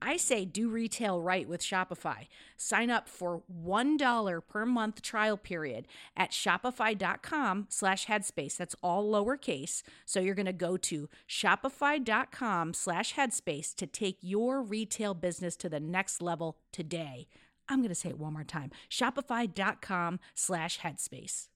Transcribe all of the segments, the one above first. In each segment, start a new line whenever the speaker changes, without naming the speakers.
I say do retail right with Shopify. Sign up for $1 per month trial period at shopify.com slash headspace. That's all lowercase. So you're going to go to shopify.com slash headspace to take your retail business to the next level today. I'm going to say it one more time. Shopify.com slash headspace.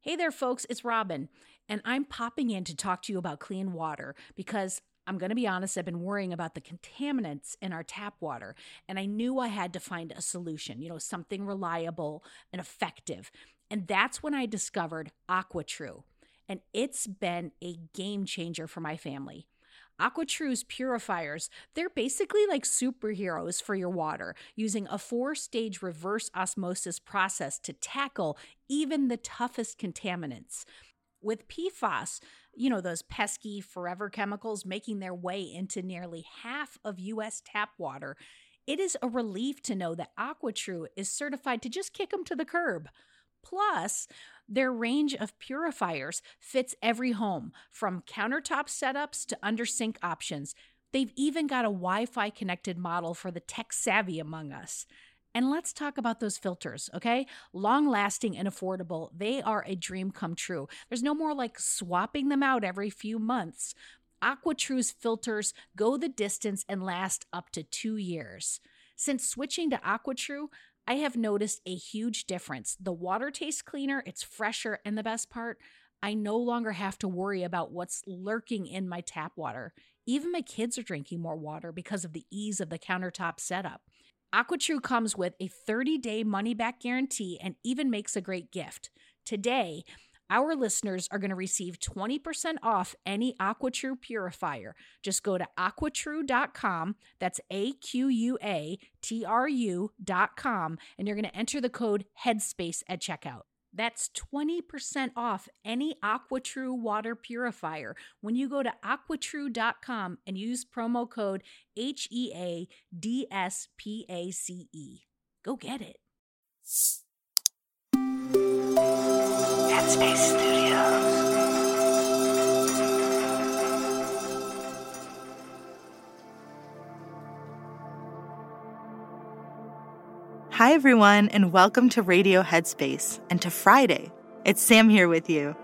Hey there, folks. It's Robin, and I'm popping in to talk to you about clean water because I'm going to be honest, I've been worrying about the contaminants in our tap water, and I knew I had to find a solution, you know, something reliable and effective. And that's when I discovered AquaTru, and it's been a game changer for my family. AquaTru's purifiers, they're basically like superheroes for your water, using a four stage reverse osmosis process to tackle even the toughest contaminants. With PFAS, you know, those pesky forever chemicals making their way into nearly half of US tap water, it is a relief to know that AquaTru is certified to just kick them to the curb. Plus, their range of purifiers fits every home, from countertop setups to under sink options. They've even got a Wi Fi connected model for the tech savvy among us. And let's talk about those filters, okay? Long lasting and affordable. They are a dream come true. There's no more like swapping them out every few months. AquaTru's filters go the distance and last up to two years. Since switching to AquaTru, I have noticed a huge difference. The water tastes cleaner, it's fresher, and the best part, I no longer have to worry about what's lurking in my tap water. Even my kids are drinking more water because of the ease of the countertop setup. AquaTru comes with a 30 day money back guarantee and even makes a great gift. Today, our listeners are going to receive 20% off any AquaTru purifier. Just go to aquatru.com. That's A Q U A T R U.com. And you're going to enter the code HEADSPACE at checkout. That's 20% off any AquaTru water purifier when you go to aquatru.com and use promo code H E A D S P A C E. Go get it.
Headspace Studios.
Hi, everyone, and welcome to Radio Headspace and to Friday. It's Sam here with you.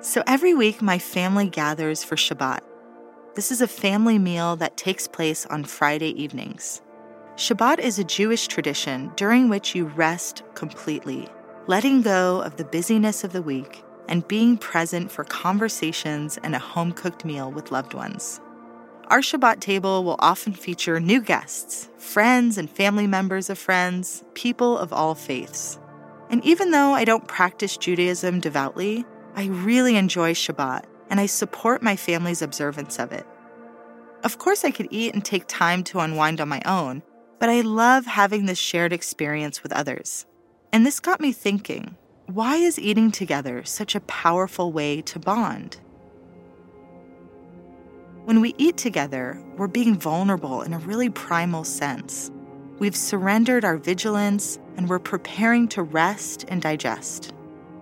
So, every week, my family gathers for Shabbat. This is a family meal that takes place on Friday evenings. Shabbat is a Jewish tradition during which you rest completely, letting go of the busyness of the week and being present for conversations and a home cooked meal with loved ones. Our Shabbat table will often feature new guests, friends and family members of friends, people of all faiths. And even though I don't practice Judaism devoutly, I really enjoy Shabbat and I support my family's observance of it. Of course, I could eat and take time to unwind on my own, but I love having this shared experience with others. And this got me thinking why is eating together such a powerful way to bond? When we eat together, we're being vulnerable in a really primal sense. We've surrendered our vigilance and we're preparing to rest and digest.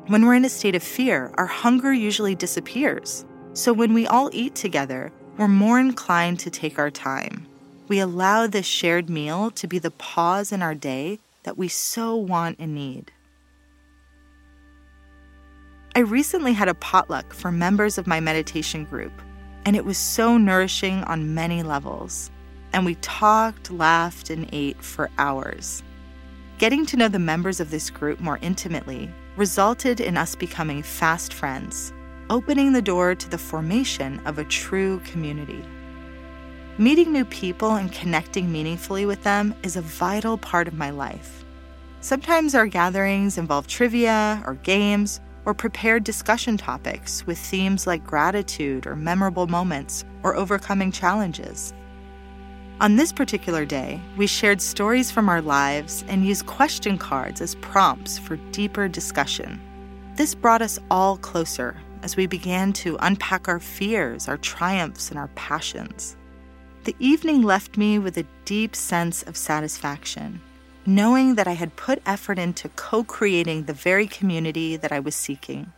When we're in a state of fear, our hunger usually disappears. So when we all eat together, we're more inclined to take our time. We allow this shared meal to be the pause in our day that we so want and need. I recently had a potluck for members of my meditation group, and it was so nourishing on many levels. And we talked, laughed, and ate for hours. Getting to know the members of this group more intimately resulted in us becoming fast friends, opening the door to the formation of a true community. Meeting new people and connecting meaningfully with them is a vital part of my life. Sometimes our gatherings involve trivia or games or prepared discussion topics with themes like gratitude or memorable moments or overcoming challenges. On this particular day, we shared stories from our lives and used question cards as prompts for deeper discussion. This brought us all closer as we began to unpack our fears, our triumphs, and our passions. The evening left me with a deep sense of satisfaction knowing that I had put effort into co creating the very community that I was seeking.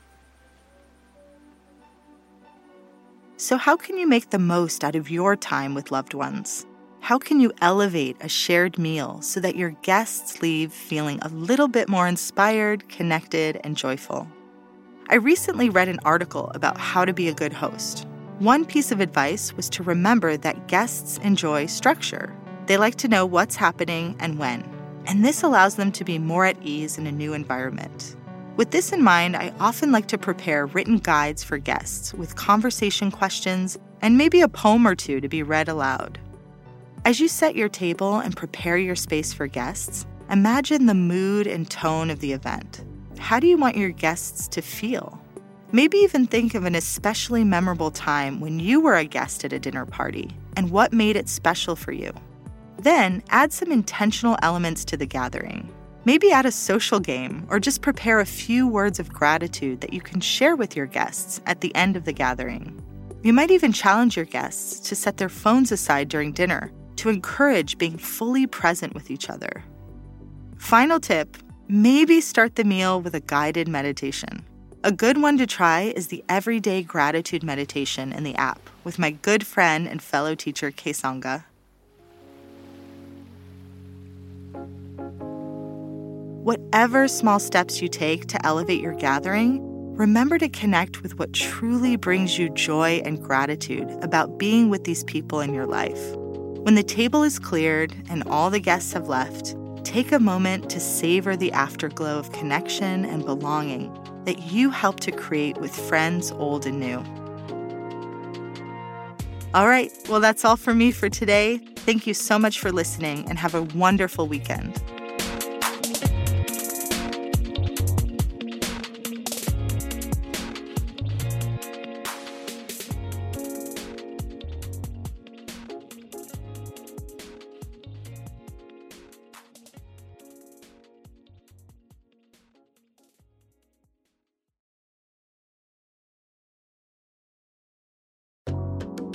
So, how can you make the most out of your time with loved ones? How can you elevate a shared meal so that your guests leave feeling a little bit more inspired, connected, and joyful? I recently read an article about how to be a good host. One piece of advice was to remember that guests enjoy structure. They like to know what's happening and when and this allows them to be more at ease in a new environment. With this in mind, I often like to prepare written guides for guests with conversation questions and maybe a poem or two to be read aloud. As you set your table and prepare your space for guests, imagine the mood and tone of the event. How do you want your guests to feel? Maybe even think of an especially memorable time when you were a guest at a dinner party and what made it special for you. Then add some intentional elements to the gathering. Maybe add a social game or just prepare a few words of gratitude that you can share with your guests at the end of the gathering. You might even challenge your guests to set their phones aside during dinner to encourage being fully present with each other. Final tip maybe start the meal with a guided meditation. A good one to try is the Everyday Gratitude Meditation in the app with my good friend and fellow teacher, Kessonga. Whatever small steps you take to elevate your gathering, remember to connect with what truly brings you joy and gratitude about being with these people in your life. When the table is cleared and all the guests have left, take a moment to savor the afterglow of connection and belonging that you helped to create with friends old and new. All right, well, that's all for me for today. Thank you so much for listening and have a wonderful weekend.